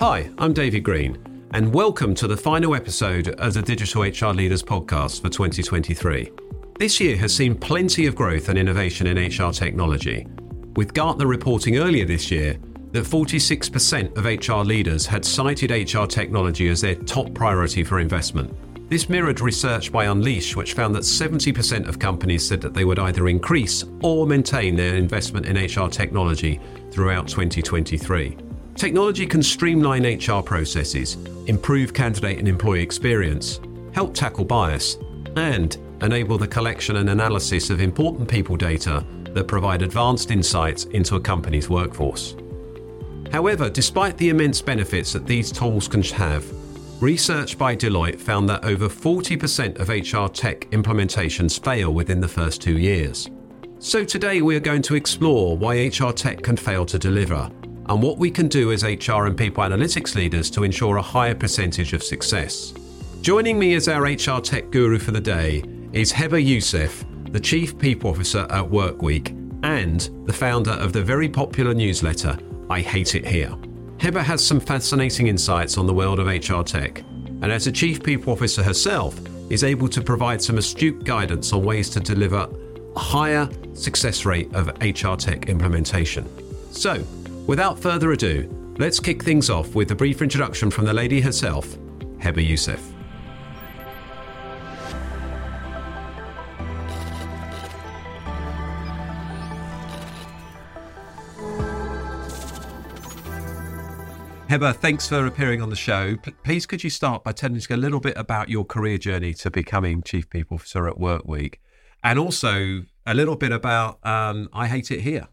Hi, I'm David Green, and welcome to the final episode of the Digital HR Leaders podcast for 2023. This year has seen plenty of growth and innovation in HR technology, with Gartner reporting earlier this year that 46% of HR leaders had cited HR technology as their top priority for investment. This mirrored research by Unleash, which found that 70% of companies said that they would either increase or maintain their investment in HR technology throughout 2023. Technology can streamline HR processes, improve candidate and employee experience, help tackle bias, and enable the collection and analysis of important people data that provide advanced insights into a company's workforce. However, despite the immense benefits that these tools can have, research by Deloitte found that over 40% of HR tech implementations fail within the first two years. So today we are going to explore why HR tech can fail to deliver and what we can do as HR and people analytics leaders to ensure a higher percentage of success. Joining me as our HR tech guru for the day is Hebba Youssef, the Chief People Officer at Workweek and the founder of the very popular newsletter I Hate It Here. Hebba has some fascinating insights on the world of HR tech, and as a Chief People Officer herself, is able to provide some astute guidance on ways to deliver a higher success rate of HR tech implementation. So, without further ado, let's kick things off with a brief introduction from the lady herself, Hebba Youssef. Hebba, thanks for appearing on the show. Please, could you start by telling us a little bit about your career journey to becoming Chief People Officer at Workweek, and also a little bit about um, I Hate It Here?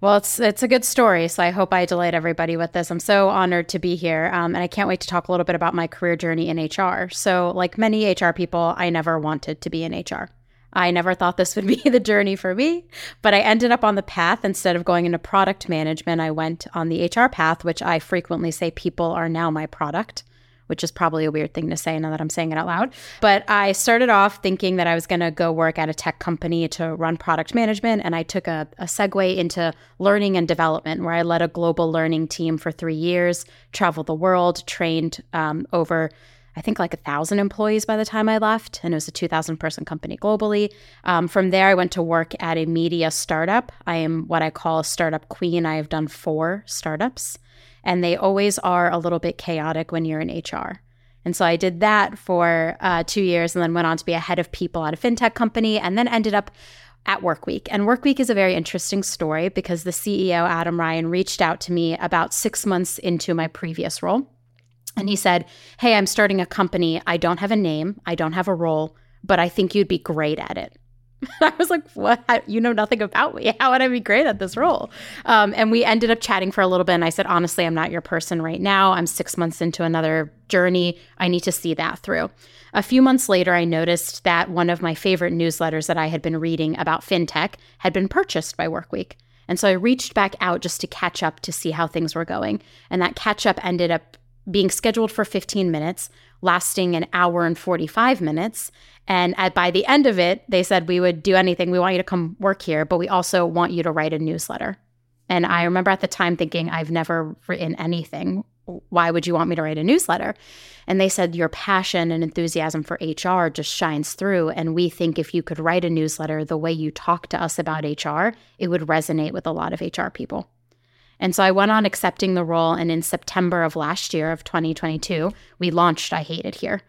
Well, it's it's a good story, so I hope I delight everybody with this. I'm so honored to be here, um, and I can't wait to talk a little bit about my career journey in HR. So, like many HR people, I never wanted to be in HR. I never thought this would be the journey for me, but I ended up on the path. Instead of going into product management, I went on the HR path, which I frequently say people are now my product, which is probably a weird thing to say now that I'm saying it out loud. But I started off thinking that I was going to go work at a tech company to run product management. And I took a, a segue into learning and development, where I led a global learning team for three years, traveled the world, trained um, over I think like a thousand employees by the time I left, and it was a 2,000 person company globally. Um, from there, I went to work at a media startup. I am what I call a startup queen. I have done four startups, and they always are a little bit chaotic when you're in HR. And so I did that for uh, two years and then went on to be a head of people at a fintech company and then ended up at Workweek. And Workweek is a very interesting story because the CEO, Adam Ryan, reached out to me about six months into my previous role. And he said, Hey, I'm starting a company. I don't have a name, I don't have a role, but I think you'd be great at it. I was like, What? You know nothing about me. How would I be great at this role? Um, and we ended up chatting for a little bit. And I said, Honestly, I'm not your person right now. I'm six months into another journey. I need to see that through. A few months later, I noticed that one of my favorite newsletters that I had been reading about fintech had been purchased by Workweek. And so I reached back out just to catch up to see how things were going. And that catch up ended up being scheduled for 15 minutes, lasting an hour and 45 minutes. And at, by the end of it, they said, We would do anything. We want you to come work here, but we also want you to write a newsletter. And I remember at the time thinking, I've never written anything. Why would you want me to write a newsletter? And they said, Your passion and enthusiasm for HR just shines through. And we think if you could write a newsletter the way you talk to us about HR, it would resonate with a lot of HR people. And so I went on accepting the role. And in September of last year, of 2022, we launched I Hate It Here,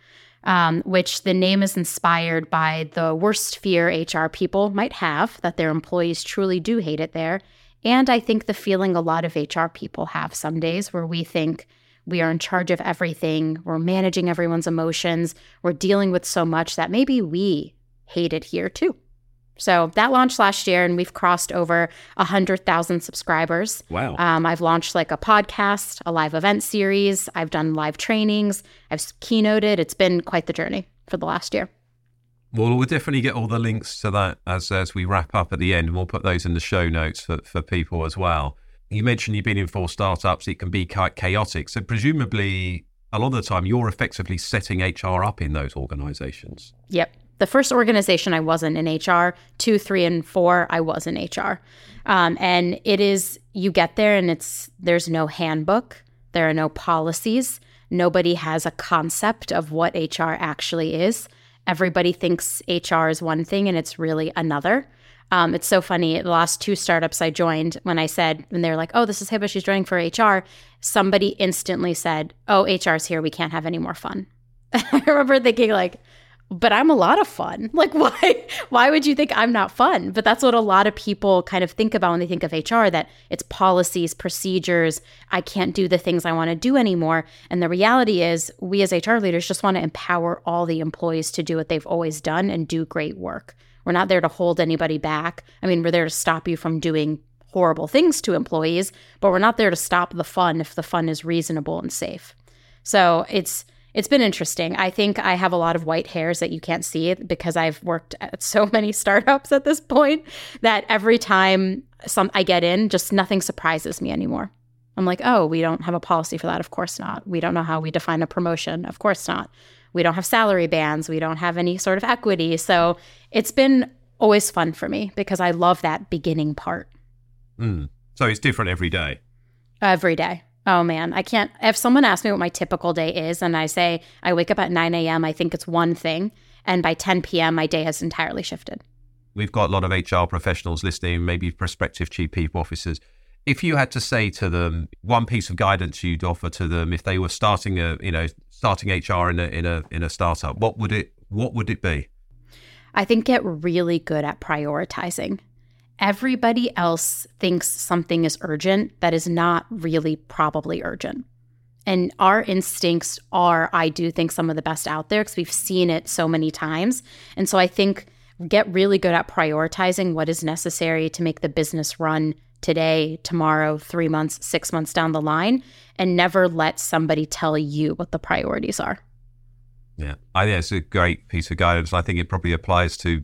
um, which the name is inspired by the worst fear HR people might have that their employees truly do hate it there. And I think the feeling a lot of HR people have some days where we think, we are in charge of everything. We're managing everyone's emotions. We're dealing with so much that maybe we hate it here too. So that launched last year, and we've crossed over 100,000 subscribers. Wow. Um, I've launched like a podcast, a live event series. I've done live trainings. I've keynoted. It's been quite the journey for the last year. Well, we'll definitely get all the links to that as, as we wrap up at the end, and we'll put those in the show notes for, for people as well. You mentioned you've been in four startups, it can be quite chaotic. So, presumably, a lot of the time, you're effectively setting HR up in those organizations. Yep. The first organization I wasn't in HR, two, three, and four, I was in HR. Um, and it is, you get there and it's, there's no handbook. There are no policies. Nobody has a concept of what HR actually is. Everybody thinks HR is one thing and it's really another. Um, it's so funny. The last two startups I joined, when I said, when they're like, oh, this is Hebba, she's joining for HR, somebody instantly said, oh, HR's here. We can't have any more fun. I remember thinking, like, but I'm a lot of fun. Like why why would you think I'm not fun? But that's what a lot of people kind of think about when they think of HR that it's policies, procedures, I can't do the things I want to do anymore. And the reality is we as HR leaders just want to empower all the employees to do what they've always done and do great work. We're not there to hold anybody back. I mean, we're there to stop you from doing horrible things to employees, but we're not there to stop the fun if the fun is reasonable and safe. So, it's it's been interesting. I think I have a lot of white hairs that you can't see because I've worked at so many startups at this point that every time some I get in, just nothing surprises me anymore. I'm like, "Oh, we don't have a policy for that. Of course not. We don't know how we define a promotion. Of course not. We don't have salary bands. We don't have any sort of equity." So, it's been always fun for me because I love that beginning part. Mm. So, it's different every day. Every day. Oh man, I can't. If someone asks me what my typical day is and I say I wake up at 9 a.m., I think it's one thing. And by 10 p.m., my day has entirely shifted. We've got a lot of HR professionals listening, maybe prospective chief people officers. If you had to say to them one piece of guidance you'd offer to them if they were starting a, you know, starting HR in a in a in a startup, what would it what would it be? I think get really good at prioritizing everybody else thinks something is urgent that is not really probably urgent. And our instincts are, I do think, some of the best out there because we've seen it so many times. And so I think get really good at prioritizing what is necessary to make the business run today, tomorrow, three months, six months down the line, and never let somebody tell you what the priorities are. Yeah, I think it's a great piece of guidance. I think it probably applies to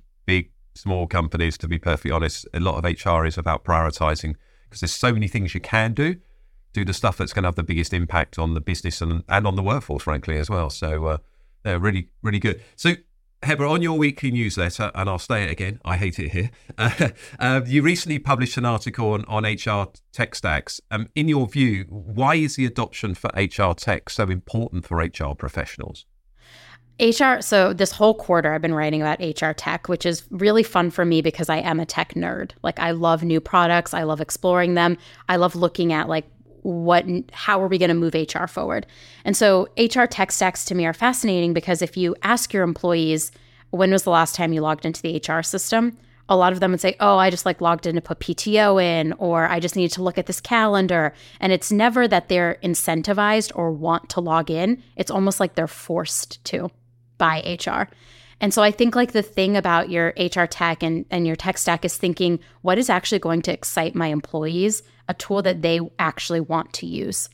small companies, to be perfectly honest, a lot of HR is about prioritizing because there's so many things you can do. Do the stuff that's going to have the biggest impact on the business and, and on the workforce, frankly, as well. So uh, they're really, really good. So, Hebba, on your weekly newsletter, and I'll say it again, I hate it here. Uh, uh, you recently published an article on, on HR tech stacks. Um, in your view, why is the adoption for HR tech so important for HR professionals? HR, so this whole quarter I've been writing about HR tech, which is really fun for me because I am a tech nerd. Like I love new products, I love exploring them. I love looking at like what how are we going to move HR forward? And so HR tech stacks to me are fascinating because if you ask your employees when was the last time you logged into the HR system, a lot of them would say, "Oh, I just like logged in to put PTO in or I just needed to look at this calendar." And it's never that they're incentivized or want to log in. It's almost like they're forced to by HR. And so I think like the thing about your HR tech and, and your tech stack is thinking what is actually going to excite my employees, a tool that they actually want to use.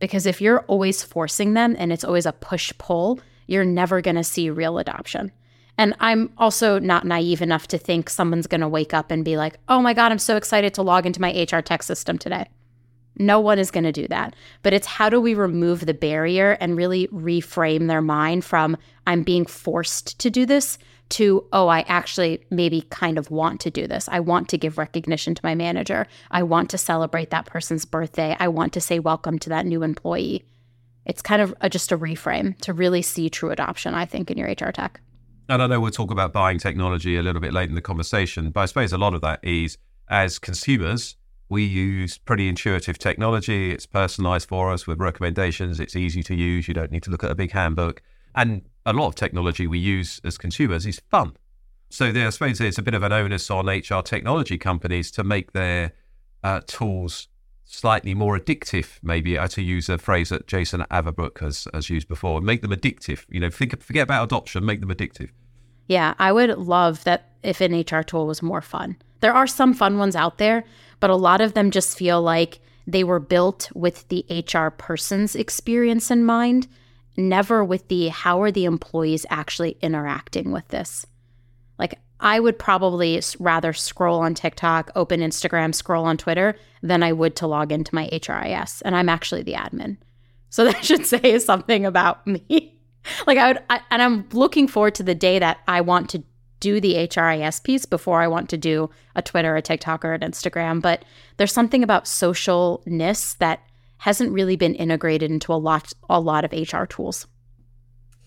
Because if you're always forcing them and it's always a push pull, you're never going to see real adoption. And I'm also not naive enough to think someone's going to wake up and be like, oh my God, I'm so excited to log into my HR tech system today. No one is going to do that. But it's how do we remove the barrier and really reframe their mind from, I'm being forced to do this, to, oh, I actually maybe kind of want to do this. I want to give recognition to my manager. I want to celebrate that person's birthday. I want to say welcome to that new employee. It's kind of a, just a reframe to really see true adoption, I think, in your HR tech. And I know we'll talk about buying technology a little bit late in the conversation, but I suppose a lot of that is as consumers, we use pretty intuitive technology. It's personalized for us with recommendations. It's easy to use. You don't need to look at a big handbook. And a lot of technology we use as consumers is fun. So there, I suppose there's a bit of an onus on HR technology companies to make their uh, tools slightly more addictive, maybe to use a phrase that Jason Averbook has, has used before, make them addictive. You know, think, forget about adoption, make them addictive. Yeah, I would love that if an HR tool was more fun. There are some fun ones out there, but a lot of them just feel like they were built with the HR person's experience in mind, never with the how are the employees actually interacting with this. Like, I would probably rather scroll on TikTok, open Instagram, scroll on Twitter than I would to log into my HRIS. And I'm actually the admin. So that should say something about me. like, I would, I, and I'm looking forward to the day that I want to do the HRIS piece before I want to do a Twitter, a TikTok, or an Instagram. But there's something about socialness that hasn't really been integrated into a lot a lot of HR tools.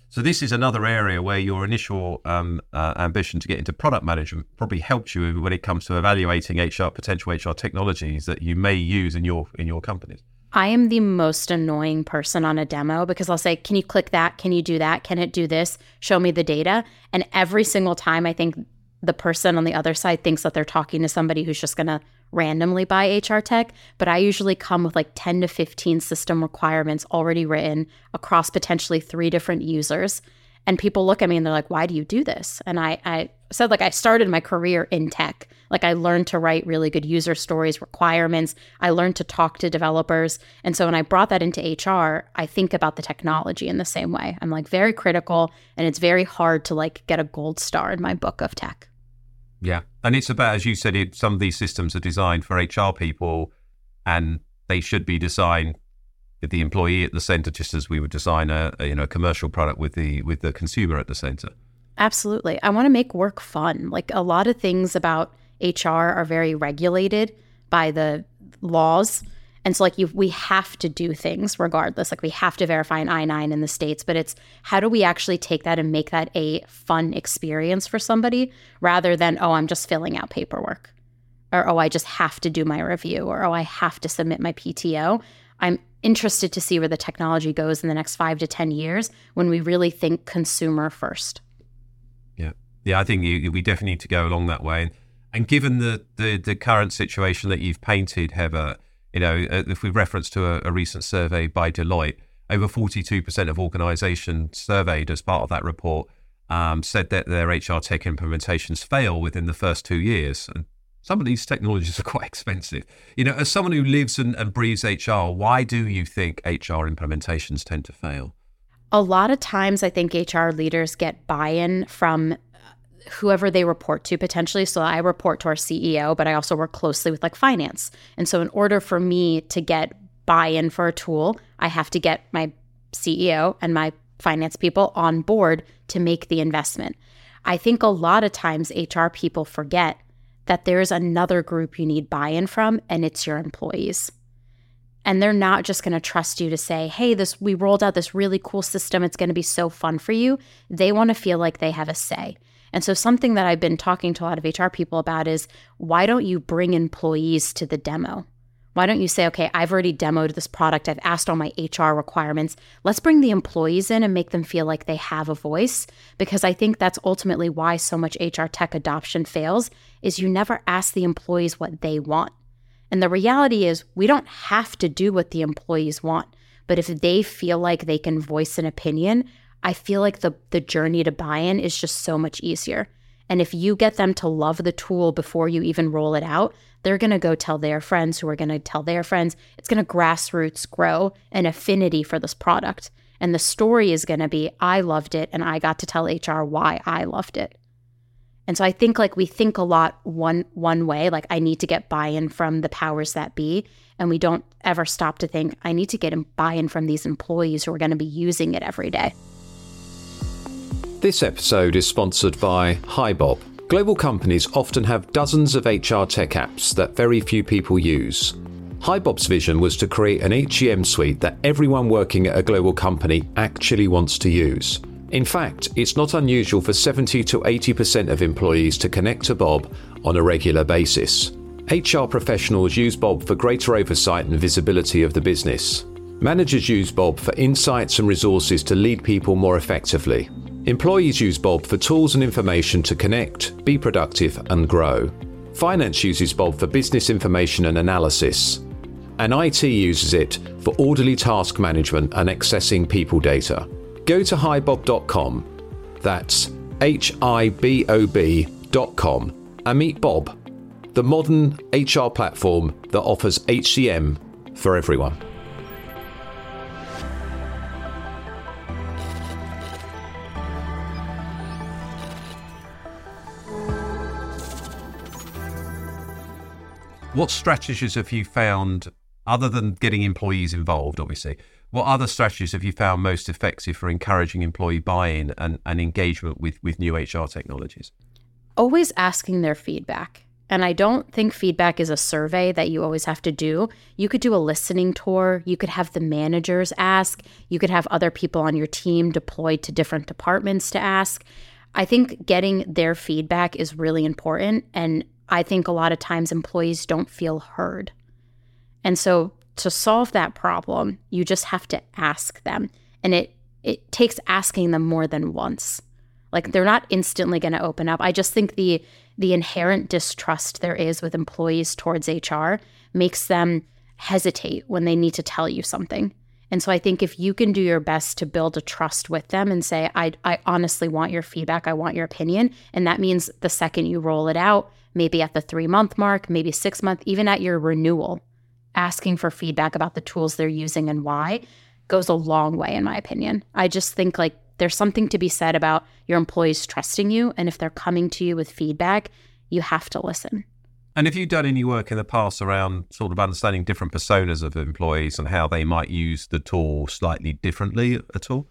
So this is another area where your initial um, uh, ambition to get into product management probably helps you when it comes to evaluating HR potential HR technologies that you may use in your in your companies. I am the most annoying person on a demo because I'll say, "Can you click that? Can you do that? Can it do this? Show me the data." And every single time I think the person on the other side thinks that they're talking to somebody who's just going to randomly buy HR tech, but I usually come with like 10 to 15 system requirements already written across potentially three different users. And people look at me and they're like, why do you do this? And I, I said, like, I started my career in tech. Like, I learned to write really good user stories, requirements. I learned to talk to developers. And so when I brought that into HR, I think about the technology in the same way. I'm like very critical, and it's very hard to like get a gold star in my book of tech. Yeah. And it's about, as you said, it, some of these systems are designed for HR people and they should be designed with the employee at the center, just as we would design a, a you know, commercial product with the, with the consumer at the center. Absolutely. I want to make work fun. Like a lot of things about HR are very regulated by the laws and so, like, you, we have to do things regardless. Like, we have to verify an I 9 in the States, but it's how do we actually take that and make that a fun experience for somebody rather than, oh, I'm just filling out paperwork or, oh, I just have to do my review or, oh, I have to submit my PTO. I'm interested to see where the technology goes in the next five to 10 years when we really think consumer first. Yeah. I think you, we definitely need to go along that way. And given the, the, the current situation that you've painted, Hebba, you know, uh, if we reference to a, a recent survey by Deloitte, over 42% of organizations surveyed as part of that report um, said that their HR tech implementations fail within the first two years. And some of these technologies are quite expensive. You know, as someone who lives and, and breathes HR, why do you think HR implementations tend to fail? A lot of times, I think HR leaders get buy in from whoever they report to potentially. So I report to our CEO, but I also work closely with like finance. And so in order for me to get buy-in for a tool, I have to get my CEO and my finance people on board to make the investment. I think a lot of times HR people forget that there's another group you need buy-in from and it's your employees. And they're not just going to trust you to say, "Hey, this we rolled out this really cool system. It's going to be so fun for you." They want to feel like they have a say. And so, something that I've been talking to a lot of HR people about is why don't you bring employees to the demo? Why don't you say, okay, I've already demoed this product, I've asked all my HR requirements. Let's bring the employees in and make them feel like they have a voice because I think that's ultimately why so much HR tech adoption fails is you never ask the employees what they want. And the reality is we don't have to do what the employees want, but if they feel like they can voice an opinion, I feel like the the journey to buy-in is just so much easier. And if you get them to love the tool before you even roll it out, they're going to go tell their friends who are going to tell their friends. It's going to grassroots grow an affinity for this product. And the story is going to be I loved it and I got to tell HR why I loved it. And so I think like we think a lot one one way like I need to get buy-in from the powers that be and we don't ever stop to think I need to get buy-in from these employees who are going to be using it every day. This episode is sponsored by HiBob. Global companies often have dozens of HR tech apps that very few people use. HiBob's vision was to create an HCM suite that everyone working at a global company actually wants to use. In fact, it's not unusual for 70 to 80% of employees to connect to Bob on a regular basis. HR professionals use Bob for greater oversight and visibility of the business. Managers use Bob for insights and resources to lead people more effectively. Employees use Bob for tools and information to connect, be productive, and grow. Finance uses Bob for business information and analysis. And IT uses it for orderly task management and accessing people data. Go to hibob.com, that's H I B O B.com, and meet Bob, the modern HR platform that offers HCM for everyone. What strategies have you found, other than getting employees involved, obviously? What other strategies have you found most effective for encouraging employee buy in and, and engagement with, with new HR technologies? Always asking their feedback. And I don't think feedback is a survey that you always have to do. You could do a listening tour. You could have the managers ask. You could have other people on your team deployed to different departments to ask. I think getting their feedback is really important. And I think a lot of times employees don't feel heard. And so to solve that problem, you just have to ask them. And it it takes asking them more than once. Like they're not instantly going to open up. I just think the the inherent distrust there is with employees towards HR makes them hesitate when they need to tell you something. And so I think if you can do your best to build a trust with them and say, I, I honestly want your feedback, I want your opinion. And that means the second you roll it out, maybe at the three month mark, maybe six month, even at your renewal, asking for feedback about the tools they're using and why goes a long way, in my opinion. I just think like there's something to be said about your employees trusting you. And if they're coming to you with feedback, you have to listen. And have you done any work in the past around sort of understanding different personas of employees and how they might use the tool slightly differently at all?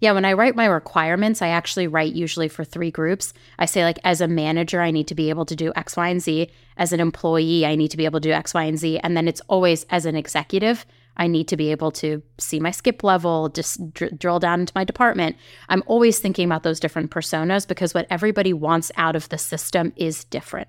Yeah, when I write my requirements, I actually write usually for three groups. I say, like, as a manager, I need to be able to do X, Y, and Z. As an employee, I need to be able to do X, Y, and Z. And then it's always as an executive, I need to be able to see my skip level, just dr- drill down into my department. I'm always thinking about those different personas because what everybody wants out of the system is different.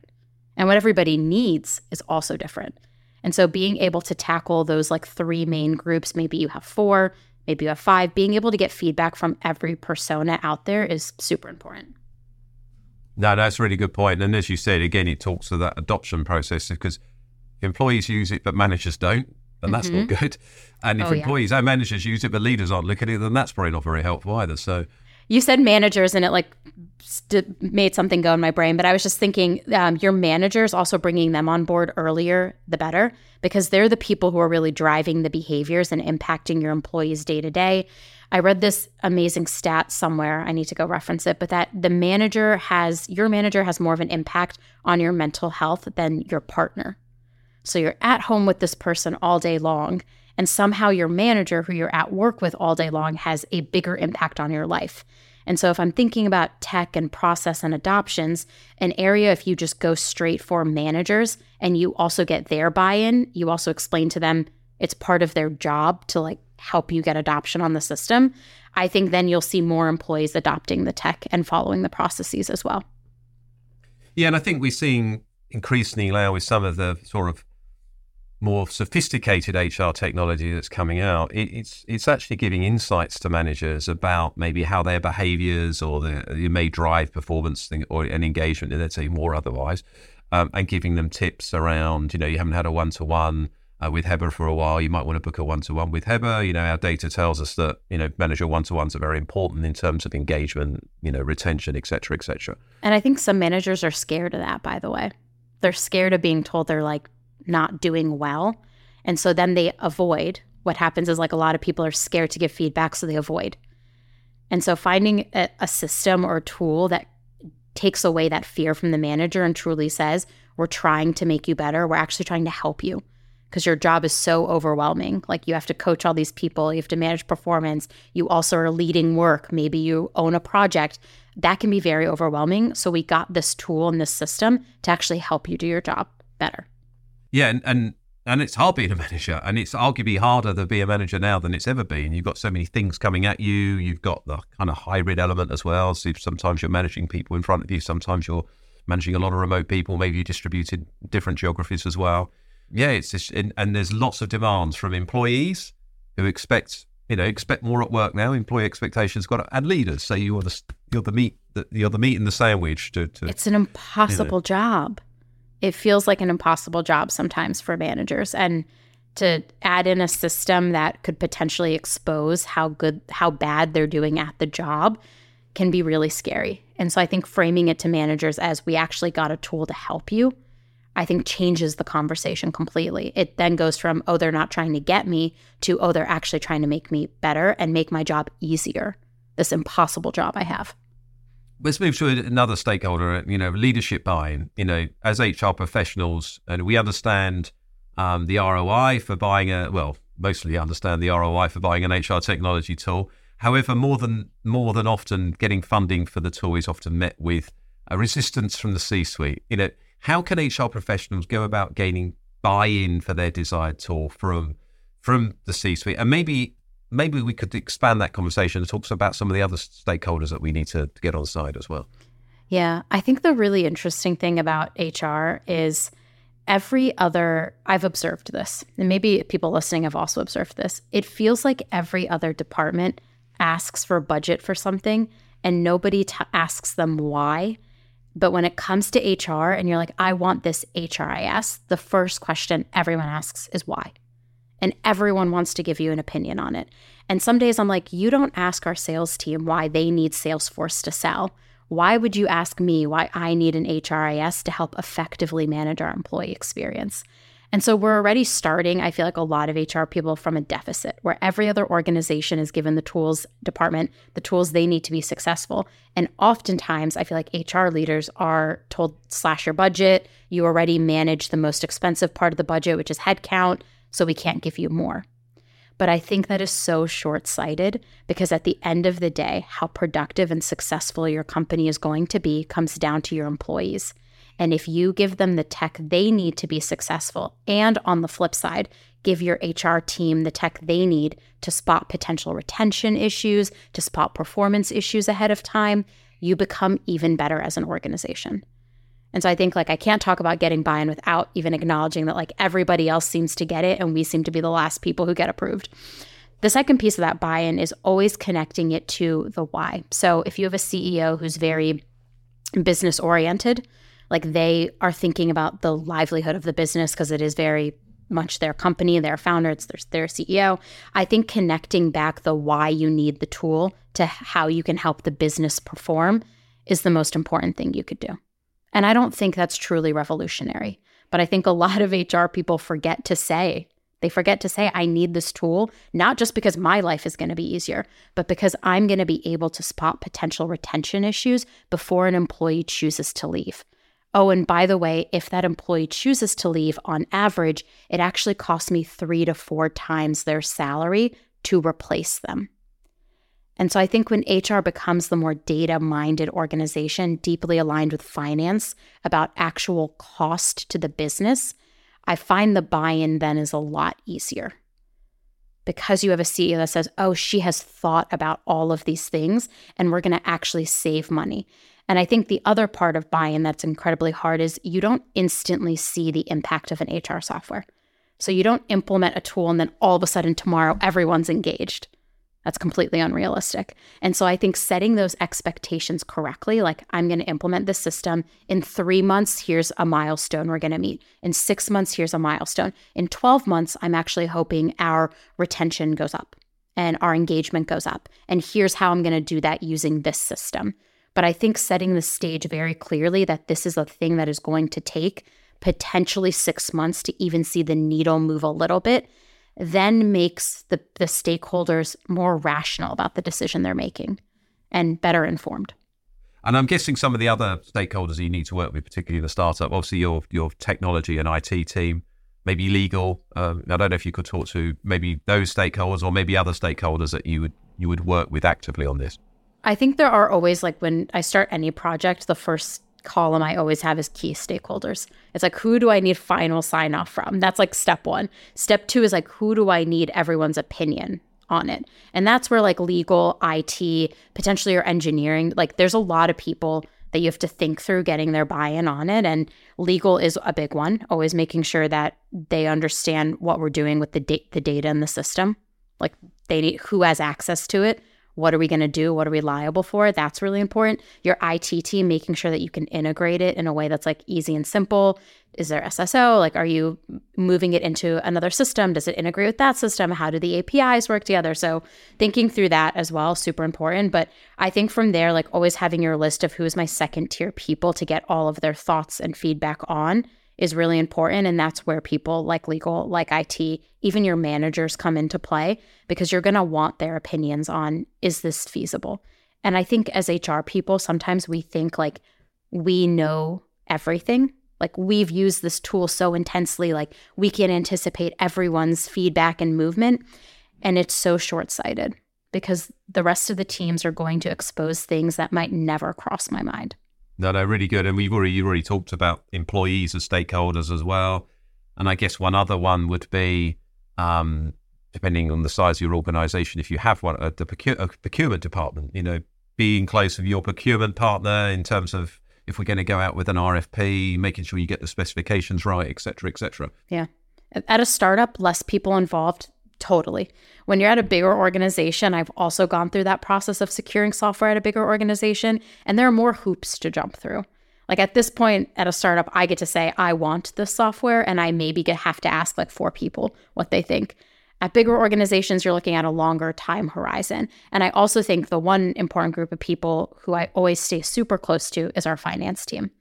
And what everybody needs is also different. And so being able to tackle those like three main groups, maybe you have four, maybe you have five, being able to get feedback from every persona out there is super important. No, that's a really good point. And as you said, again, it talks to that adoption process because employees use it, but managers don't. And that's mm-hmm. not good. And if oh, employees yeah. and managers use it, but leaders aren't looking at it, then that's probably not very helpful either. So you said managers, and it like st- made something go in my brain. But I was just thinking, um, your managers also bringing them on board earlier, the better, because they're the people who are really driving the behaviors and impacting your employees day to day. I read this amazing stat somewhere. I need to go reference it, but that the manager has your manager has more of an impact on your mental health than your partner. So you're at home with this person all day long, and somehow your manager, who you're at work with all day long, has a bigger impact on your life. And so, if I'm thinking about tech and process and adoptions, an area, if you just go straight for managers and you also get their buy in, you also explain to them it's part of their job to like help you get adoption on the system. I think then you'll see more employees adopting the tech and following the processes as well. Yeah, and I think we're seeing increasingly now with some of the sort of more sophisticated HR technology that's coming out, it, it's it's actually giving insights to managers about maybe how their behaviours or the, you may drive performance thing or an engagement in their team or otherwise, um, and giving them tips around. You know, you haven't had a one to one with Hebba for a while. You might want to book a one to one with Hebba. You know, our data tells us that you know manager one to ones are very important in terms of engagement, you know, retention, etc., etc. And I think some managers are scared of that. By the way, they're scared of being told they're like not doing well. And so then they avoid. What happens is like a lot of people are scared to give feedback, so they avoid. And so finding a, a system or a tool that takes away that fear from the manager and truly says, we're trying to make you better. We're actually trying to help you because your job is so overwhelming. Like you have to coach all these people, you have to manage performance, you also are leading work, maybe you own a project. That can be very overwhelming. So we got this tool and this system to actually help you do your job better. Yeah, and, and and it's hard being a manager, and it's arguably harder to be a manager now than it's ever been. You've got so many things coming at you. You've got the kind of hybrid element as well. So sometimes you're managing people in front of you. Sometimes you're managing a lot of remote people. Maybe you distributed different geographies as well. Yeah, it's just, and, and there's lots of demands from employees who expect you know expect more at work now. Employee expectations got to, and leaders say you are the you're the meat the, you're the meat in the sandwich. To, to it's an impossible you know. job it feels like an impossible job sometimes for managers and to add in a system that could potentially expose how good how bad they're doing at the job can be really scary. And so I think framing it to managers as we actually got a tool to help you, I think changes the conversation completely. It then goes from oh they're not trying to get me to oh they're actually trying to make me better and make my job easier. This impossible job I have let's move to another stakeholder, you know, leadership buy-in. You know, as HR professionals, and we understand um, the ROI for buying a well, mostly understand the ROI for buying an HR technology tool. However, more than more than often, getting funding for the tool is often met with a resistance from the C-suite. You know, How can HR professionals go about gaining buy-in for their desired tool from from the C-suite? And maybe maybe we could expand that conversation and talk about some of the other stakeholders that we need to, to get on side as well. Yeah, I think the really interesting thing about HR is every other, I've observed this, and maybe people listening have also observed this. It feels like every other department asks for a budget for something and nobody t- asks them why. But when it comes to HR and you're like, I want this HRIS, the first question everyone asks is why. And everyone wants to give you an opinion on it. And some days I'm like, you don't ask our sales team why they need Salesforce to sell why would you ask me why I need an HRIS to help effectively manage our employee experience? And so we're already starting, I feel like a lot of HR people from a deficit where every other organization is given the tools department, the tools they need to be successful. And oftentimes I feel like HR leaders are told slash your budget. You already manage the most expensive part of the budget, which is headcount. So we can't give you more. But I think that is so short sighted because at the end of the day, how productive and successful your company is going to be comes down to your employees. And if you give them the tech they need to be successful, and on the flip side, give your HR team the tech they need to spot potential retention issues, to spot performance issues ahead of time, you become even better as an organization. And so I think like I can't talk about getting buy-in without even acknowledging that like everybody else seems to get it and we seem to be the last people who get approved. The second piece of that buy-in is always connecting it to the why. So if you have a CEO who's very business oriented, like they are thinking about the livelihood of the business because it is very much their company, their founder, it's their, their CEO. I think connecting back the why you need the tool to how you can help the business perform is the most important thing you could do. And I don't think that's truly revolutionary. But I think a lot of HR people forget to say, they forget to say, I need this tool, not just because my life is going to be easier, but because I'm going to be able to spot potential retention issues before an employee chooses to leave. Oh, and by the way, if that employee chooses to leave, on average, it actually costs me three to four times their salary to replace them. And so I think when HR becomes the more data minded organization, deeply aligned with finance about actual cost to the business, I find the buy in then is a lot easier. Because you have a CEO that says, oh, she has thought about all of these things and we're going to actually save money. And I think the other part of buy in that's incredibly hard is you don't instantly see the impact of an HR software. So you don't implement a tool and then all of a sudden tomorrow everyone's engaged. That's completely unrealistic. And so I think setting those expectations correctly, like I'm going to implement this system in three months, here's a milestone we're going to meet. In six months, here's a milestone. In 12 months, I'm actually hoping our retention goes up and our engagement goes up. And here's how I'm going to do that using this system. But I think setting the stage very clearly that this is a thing that is going to take potentially six months to even see the needle move a little bit then makes the, the stakeholders more rational about the decision they're making and better informed. And I'm guessing some of the other stakeholders you need to work with, particularly the startup, obviously your your technology and IT team, maybe legal. Um, I don't know if you could talk to maybe those stakeholders or maybe other stakeholders that you would you would work with actively on this. I think there are always like when I start any project, the first column I always have is key stakeholders. It's like, who do I need final sign off from? That's like step one. Step two is like, who do I need everyone's opinion on it? And that's where like legal, IT, potentially your engineering, like there's a lot of people that you have to think through getting their buy in on it. And legal is a big one, always making sure that they understand what we're doing with the, da- the data in the system. Like they need who has access to it what are we going to do? What are we liable for? That's really important. Your IT team making sure that you can integrate it in a way that's like easy and simple. Is there SSO? Like, are you moving it into another system? Does it integrate with that system? How do the APIs work together? So, thinking through that as well, super important. But I think from there, like, always having your list of who is my second tier people to get all of their thoughts and feedback on is really important. And that's where people like legal, like IT, even your managers come into play because you're going to want their opinions on is this feasible? And I think as HR people, sometimes we think like we know everything. Like we've used this tool so intensely, like we can anticipate everyone's feedback and movement. And it's so short sighted because the rest of the teams are going to expose things that might never cross my mind. No, no, really good. And we've already you already talked about employees as stakeholders as well. And I guess one other one would be, um, depending on the size of your organisation, if you have one, uh, the procure, a procurement department, you know, being close with your procurement partner in terms of if we're going to go out with an RFP, making sure you get the specifications right, et cetera, et cetera. Yeah. At a startup, less people involved, totally. When you're at a bigger organization, I've also gone through that process of securing software at a bigger organization, and there are more hoops to jump through. Like at this point at a startup, I get to say, I want this software, and I maybe get, have to ask like four people what they think. At bigger organizations, you're looking at a longer time horizon. And I also think the one important group of people who I always stay super close to is our finance team.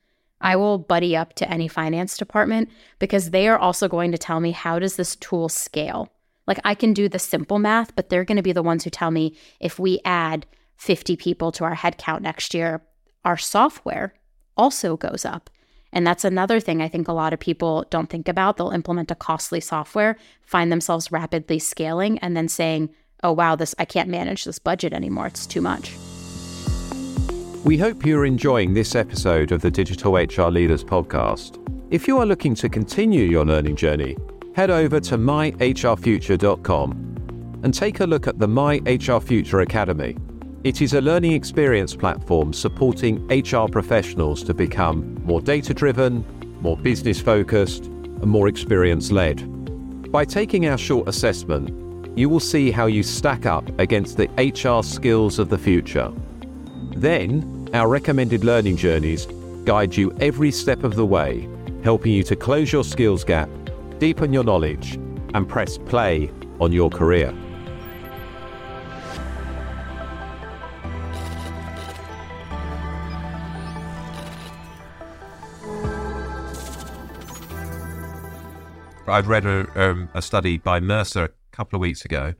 I will buddy up to any finance department because they are also going to tell me how does this tool scale? Like I can do the simple math, but they're going to be the ones who tell me if we add 50 people to our headcount next year, our software also goes up. And that's another thing I think a lot of people don't think about. They'll implement a costly software, find themselves rapidly scaling, and then saying, oh, wow, this I can't manage this budget anymore. It's too much. We hope you're enjoying this episode of the Digital HR Leaders podcast. If you are looking to continue your learning journey, head over to myhrfuture.com and take a look at the My HR Future Academy it is a learning experience platform supporting HR professionals to become more data driven, more business focused, and more experience led. By taking our short assessment, you will see how you stack up against the HR skills of the future. Then, our recommended learning journeys guide you every step of the way, helping you to close your skills gap, deepen your knowledge, and press play on your career. I'd read a, um, a study by Mercer a couple of weeks ago,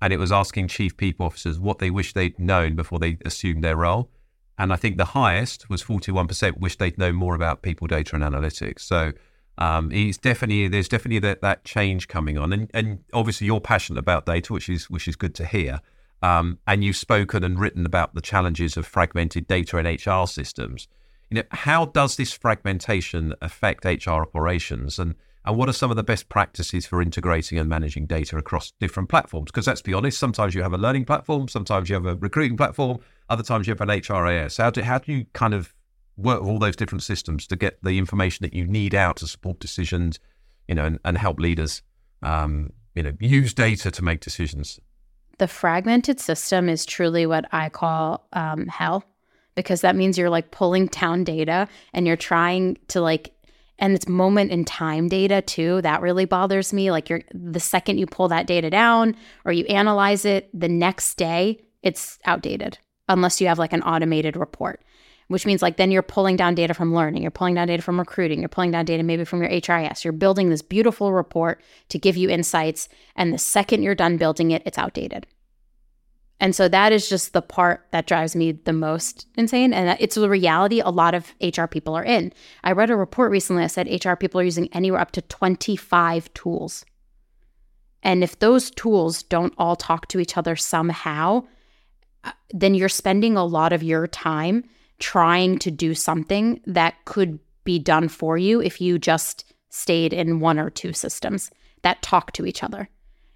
and it was asking chief people officers what they wish they'd known before they assumed their role. And I think the highest was 41% wish they'd known more about people data and analytics. So um, it's definitely there's definitely that, that change coming on, and, and obviously you're passionate about data, which is which is good to hear. Um, and you've spoken and written about the challenges of fragmented data and HR systems. You know, how does this fragmentation affect HR operations? And and what are some of the best practices for integrating and managing data across different platforms? Because let's be honest, sometimes you have a learning platform, sometimes you have a recruiting platform, other times you have an HRIS. How do, how do you kind of work with all those different systems to get the information that you need out to support decisions, you know, and, and help leaders, um, you know, use data to make decisions? The fragmented system is truly what I call um, hell because that means you're like pulling down data and you're trying to like and it's moment in time data too. That really bothers me. Like you're the second you pull that data down or you analyze it the next day it's outdated unless you have like an automated report which means like then you're pulling down data from learning you're pulling down data from recruiting you're pulling down data maybe from your hris you're building this beautiful report to give you insights and the second you're done building it it's outdated and so that is just the part that drives me the most insane. And it's the reality a lot of HR people are in. I read a report recently that said HR people are using anywhere up to 25 tools. And if those tools don't all talk to each other somehow, uh, then you're spending a lot of your time trying to do something that could be done for you if you just stayed in one or two systems that talk to each other.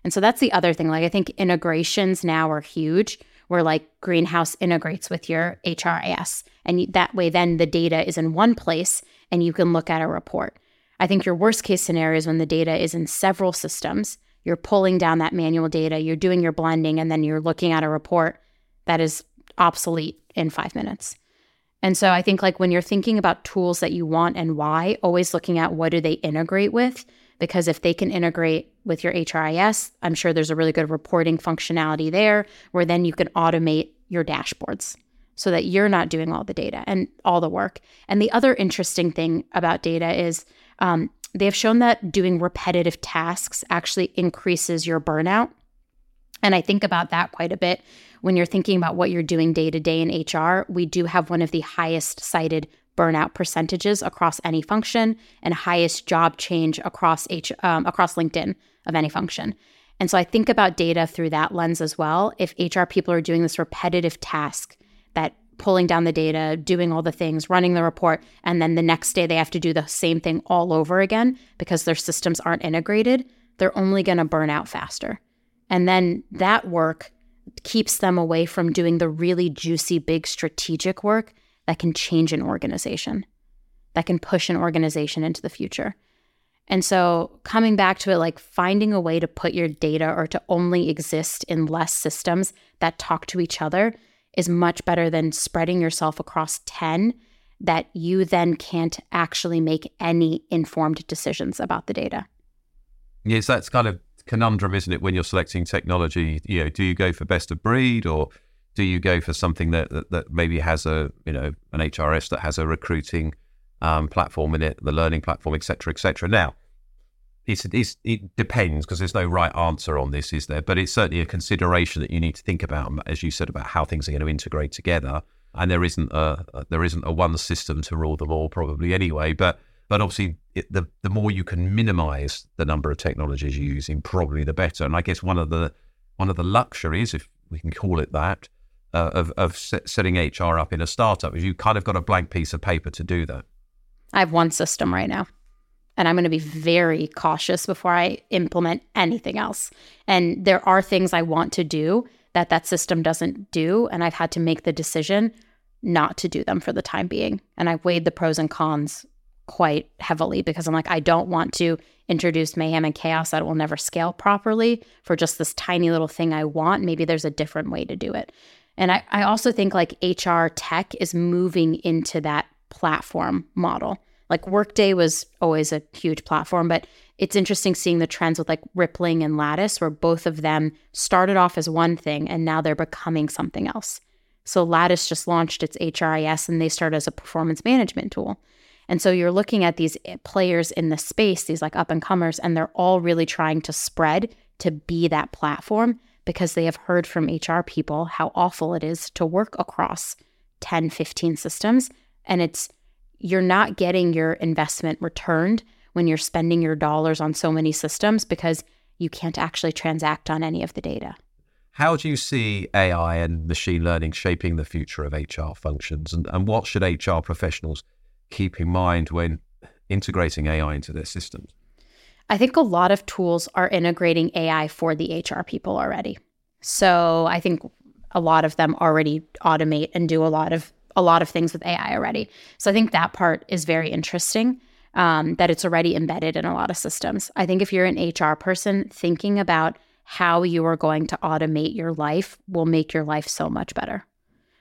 And so that's the other thing. Like, I think integrations now are huge, where like Greenhouse integrates with your HRIS. And that way, then the data is in one place and you can look at a report. I think your worst case scenario is when the data is in several systems. You're pulling down that manual data, you're doing your blending, and then you're looking at a report that is obsolete in five minutes. And so I think like when you're thinking about tools that you want and why, always looking at what do they integrate with because if they can integrate with your HRIS, I'm sure there's a really good reporting functionality there where then you can automate your dashboards so that you're not doing all the data and all the work. And the other interesting thing about data is um, they have shown that doing repetitive tasks actually increases your burnout. And I think about that quite a bit when you're thinking about what you're doing day to day in HR. We do have one of the highest cited burnout percentages across any function and highest job change across H, um, across LinkedIn of any function. And so I think about data through that lens as well. If HR people are doing this repetitive task that pulling down the data, doing all the things, running the report, and then the next day they have to do the same thing all over again because their systems aren't integrated, they're only going to burn out faster. And then that work keeps them away from doing the really juicy, big strategic work that can change an organization, that can push an organization into the future. And so, coming back to it, like finding a way to put your data or to only exist in less systems that talk to each other is much better than spreading yourself across 10 that you then can't actually make any informed decisions about the data. Yes, that's kind of conundrum, isn't it? When you're selecting technology, you know, do you go for best of breed or do you go for something that, that, that maybe has a, you know, an HRS that has a recruiting um, platform in it, the learning platform, etc., etc. Now, it's, it's, it depends because there's no right answer on this, is there? But it's certainly a consideration that you need to think about, as you said, about how things are going to integrate together. And there isn't a there isn't a one system to rule them all, probably anyway. But but obviously, it, the the more you can minimise the number of technologies you're using, probably the better. And I guess one of the one of the luxuries, if we can call it that, uh, of of setting HR up in a startup is you kind of got a blank piece of paper to do that. I have one system right now and I'm going to be very cautious before I implement anything else. And there are things I want to do that that system doesn't do, and I've had to make the decision not to do them for the time being. And I've weighed the pros and cons quite heavily because I'm like, I don't want to introduce mayhem and chaos that will never scale properly for just this tiny little thing I want. Maybe there's a different way to do it. And I, I also think like HR tech is moving into that platform model. Like Workday was always a huge platform, but it's interesting seeing the trends with like Rippling and Lattice, where both of them started off as one thing and now they're becoming something else. So Lattice just launched its HRIS and they started as a performance management tool. And so you're looking at these eh, players in the space, these like up and comers, and they're all really trying to spread to be that platform because they have heard from HR people how awful it is to work across 10, 15 systems. And it's you're not getting your investment returned when you're spending your dollars on so many systems because you can't actually transact on any of the data. How do you see AI and machine learning shaping the future of HR functions? And, and what should HR professionals keep in mind when integrating AI into their systems? I think a lot of tools are integrating AI for the HR people already. So I think a lot of them already automate and do a lot of a lot of things with AI already. So I think that part is very interesting. Um, that it's already embedded in a lot of systems. I think if you're an HR person, thinking about how you are going to automate your life will make your life so much better.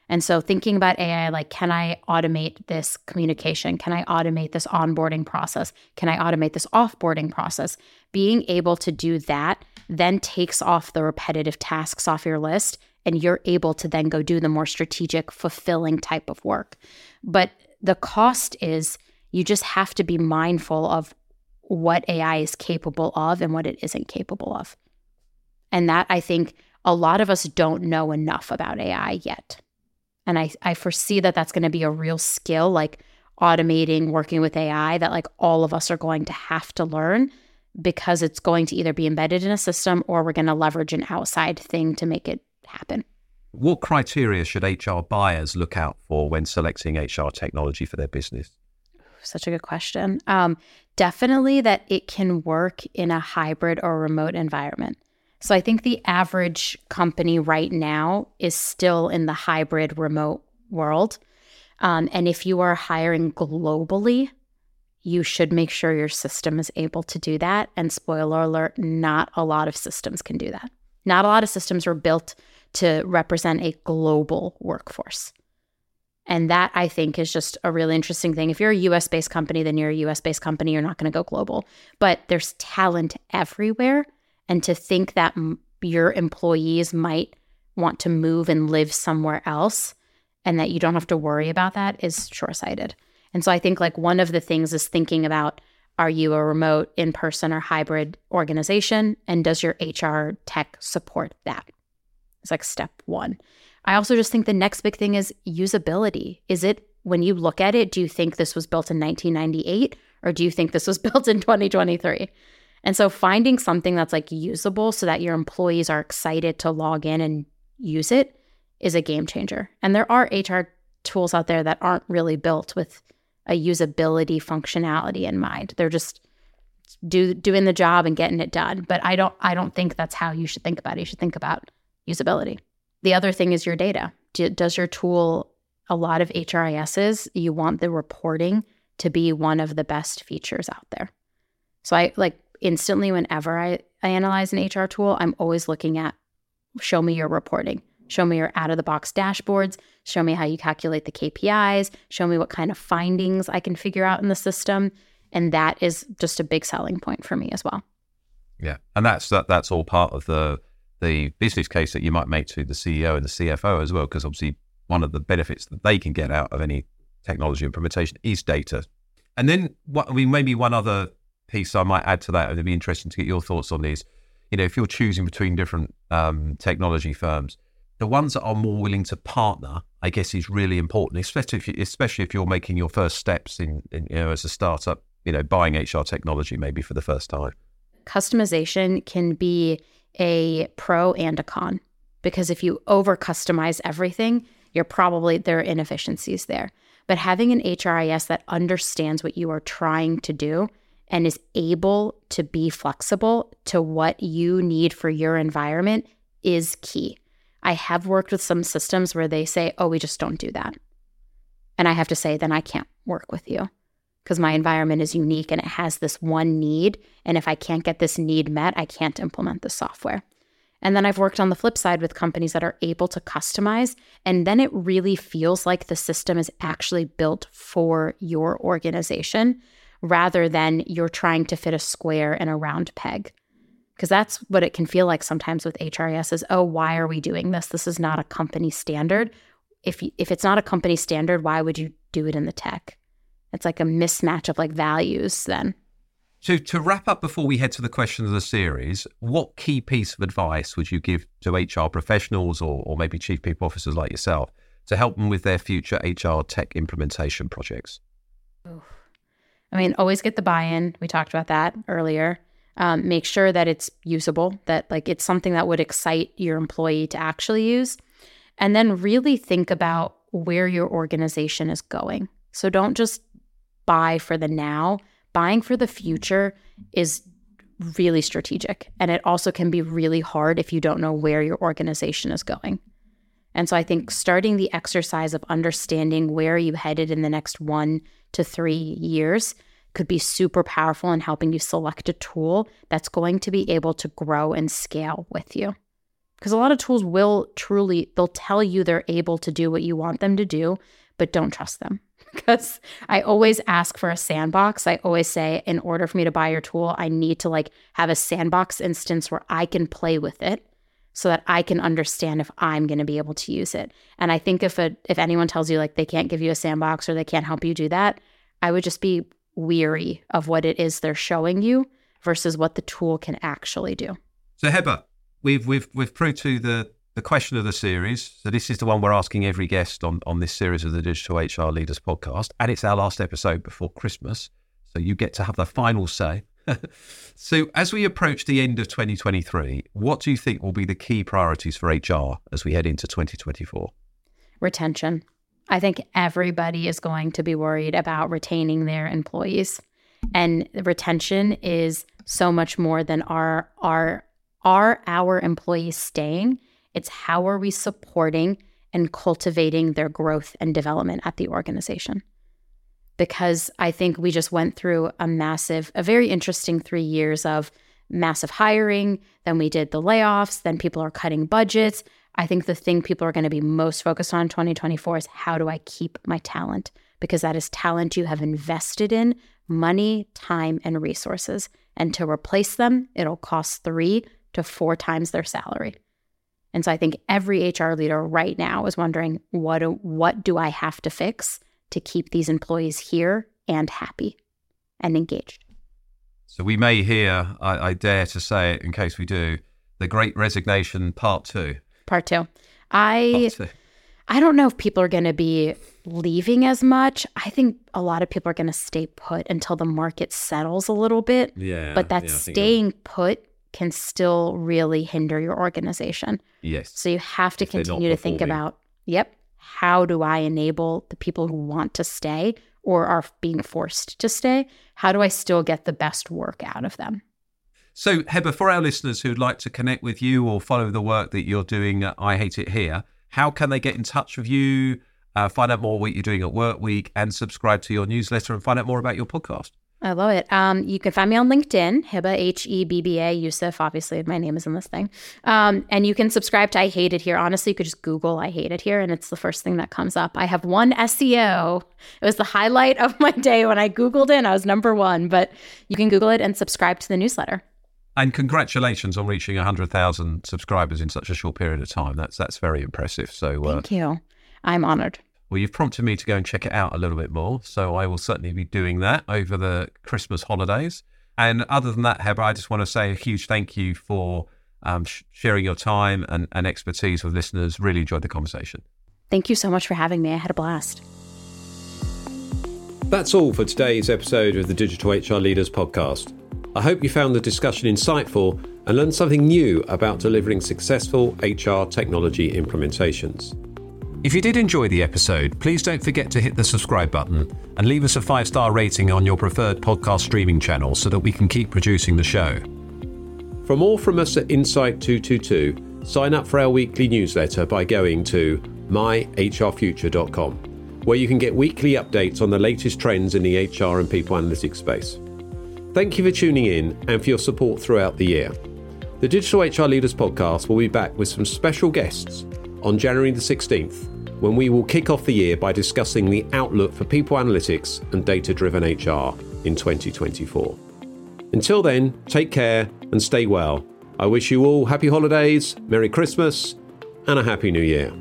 And so thinking about AI, like, can I automate this communication? Can I automate this onboarding process? Can I automate this offboarding process? Being able to do that then takes off the repetitive tasks off your list and you're able to then go do the more strategic, fulfilling type of work. But the cost is you just have to be mindful of what AI is capable of and what it isn't capable of. And that I think a lot of us don't know enough about AI yet. And I, I foresee that that's going to be a real skill, like automating, working with AI, that like all of us are going to have to learn because it's going to either be embedded in a system or we're going to leverage an outside thing to make it happen. What criteria should HR buyers look out for when selecting HR technology for their business? Such a good question. Um, definitely that it can work in a hybrid or remote environment. So I think the average company right now is still in the hybrid remote world. Um, and if you are hiring globally, you should make sure your system is able to do that. And spoiler alert, not a lot of systems can do that. Not a lot of systems are built to represent a global workforce. And that I think is just a really interesting thing. If you're a US based company, then you're a US based company, you're not going to go global. But there's talent everywhere. And to think that m- your employees might want to move and live somewhere else and that you don't have to worry about that is short sighted. And so I think like one of the things is thinking about are you a remote, in person, or hybrid organization? And does your HR tech support that? It's like step one. I also just think the next big thing is usability. Is it when you look at it, do you think this was built in 1998 or do you think this was built in 2023? And so finding something that's like usable so that your employees are excited to log in and use it is a game changer. And there are HR tools out there that aren't really built with a usability functionality in mind. They're just do doing the job and getting it done. But I don't I don't think that's how you should think about it. You should think about usability. The other thing is your data. Do, does your tool a lot of HRISs, you want the reporting to be one of the best features out there. So I like instantly whenever I, I analyze an HR tool, I'm always looking at show me your reporting. Show me your out of the box dashboards. Show me how you calculate the KPIs. Show me what kind of findings I can figure out in the system. And that is just a big selling point for me as well. Yeah. And that's that that's all part of the the business case that you might make to the CEO and the CFO as well, because obviously one of the benefits that they can get out of any technology implementation is data. And then what I mean maybe one other piece I might add to that, and it'd be interesting to get your thoughts on these. You know, if you're choosing between different um, technology firms, the ones that are more willing to partner, I guess, is really important, especially if you, especially if you're making your first steps in, in, you know, as a startup, you know, buying HR technology maybe for the first time. Customization can be a pro and a con because if you over customize everything, you're probably there are inefficiencies there. But having an HRIS that understands what you are trying to do and is able to be flexible to what you need for your environment is key. I have worked with some systems where they say, oh, we just don't do that. And I have to say, then I can't work with you because my environment is unique and it has this one need. And if I can't get this need met, I can't implement the software. And then I've worked on the flip side with companies that are able to customize. And then it really feels like the system is actually built for your organization rather than you're trying to fit a square in a round peg because that's what it can feel like sometimes with HRIS is, oh, why are we doing this? This is not a company standard. If you, if it's not a company standard, why would you do it in the tech? It's like a mismatch of like values then. So to wrap up before we head to the questions of the series, what key piece of advice would you give to HR professionals or, or maybe chief people officers like yourself to help them with their future HR tech implementation projects? I mean, always get the buy-in. We talked about that earlier um, make sure that it's usable, that like it's something that would excite your employee to actually use. And then really think about where your organization is going. So don't just buy for the now, buying for the future is really strategic. And it also can be really hard if you don't know where your organization is going. And so I think starting the exercise of understanding where you headed in the next one to three years could be super powerful in helping you select a tool that's going to be able to grow and scale with you. Because a lot of tools will truly, they'll tell you they're able to do what you want them to do, but don't trust them. Because I always ask for a sandbox. I always say, in order for me to buy your tool, I need to like have a sandbox instance where I can play with it so that I can understand if I'm going to be able to use it. And I think if a if anyone tells you like they can't give you a sandbox or they can't help you do that, I would just be weary of what it is they're showing you versus what the tool can actually do. So Hebba, we've we've we've proved to the the question of the series. So this is the one we're asking every guest on on this series of the Digital HR Leaders podcast, and it's our last episode before Christmas. So you get to have the final say. so as we approach the end of 2023, what do you think will be the key priorities for HR as we head into 2024? Retention. I think everybody is going to be worried about retaining their employees. And retention is so much more than our our are our employees staying? It's how are we supporting and cultivating their growth and development at the organization. Because I think we just went through a massive, a very interesting three years of massive hiring. Then we did the layoffs. Then people are cutting budgets. I think the thing people are going to be most focused on in 2024 is how do I keep my talent? Because that is talent you have invested in money, time, and resources. And to replace them, it'll cost three to four times their salary. And so I think every HR leader right now is wondering what do, what do I have to fix to keep these employees here and happy and engaged? So we may hear, I, I dare to say it in case we do, the Great Resignation Part Two. Part two. I Part two. I don't know if people are going to be leaving as much. I think a lot of people are going to stay put until the market settles a little bit. Yeah. But that yeah, staying put can still really hinder your organization. Yes. So you have to continue to think about, yep, how do I enable the people who want to stay or are being forced to stay? How do I still get the best work out of them? So, Hebba, for our listeners who'd like to connect with you or follow the work that you're doing at I Hate It Here, how can they get in touch with you, uh, find out more what you're doing at Workweek, and subscribe to your newsletter and find out more about your podcast? I love it. Um, you can find me on LinkedIn, Hebba, H E B B A, Youssef. Obviously, my name is in this thing. Um, and you can subscribe to I Hate It Here. Honestly, you could just Google I Hate It Here, and it's the first thing that comes up. I have won SEO. It was the highlight of my day when I Googled it, I was number one. But you can Google it and subscribe to the newsletter. And congratulations on reaching 100,000 subscribers in such a short period of time. That's that's very impressive. So uh, Thank you. I'm honored. Well, you've prompted me to go and check it out a little bit more. So I will certainly be doing that over the Christmas holidays. And other than that, Hebba, I just want to say a huge thank you for um, sh- sharing your time and, and expertise with listeners. Really enjoyed the conversation. Thank you so much for having me. I had a blast. That's all for today's episode of the Digital HR Leaders podcast. I hope you found the discussion insightful and learned something new about delivering successful HR technology implementations. If you did enjoy the episode, please don't forget to hit the subscribe button and leave us a five star rating on your preferred podcast streaming channel so that we can keep producing the show. For more from us at Insight 222, sign up for our weekly newsletter by going to myhrfuture.com, where you can get weekly updates on the latest trends in the HR and people analytics space. Thank you for tuning in and for your support throughout the year. The Digital HR Leaders podcast will be back with some special guests on January the 16th when we will kick off the year by discussing the outlook for people analytics and data driven HR in 2024. Until then, take care and stay well. I wish you all happy holidays, Merry Christmas, and a Happy New Year.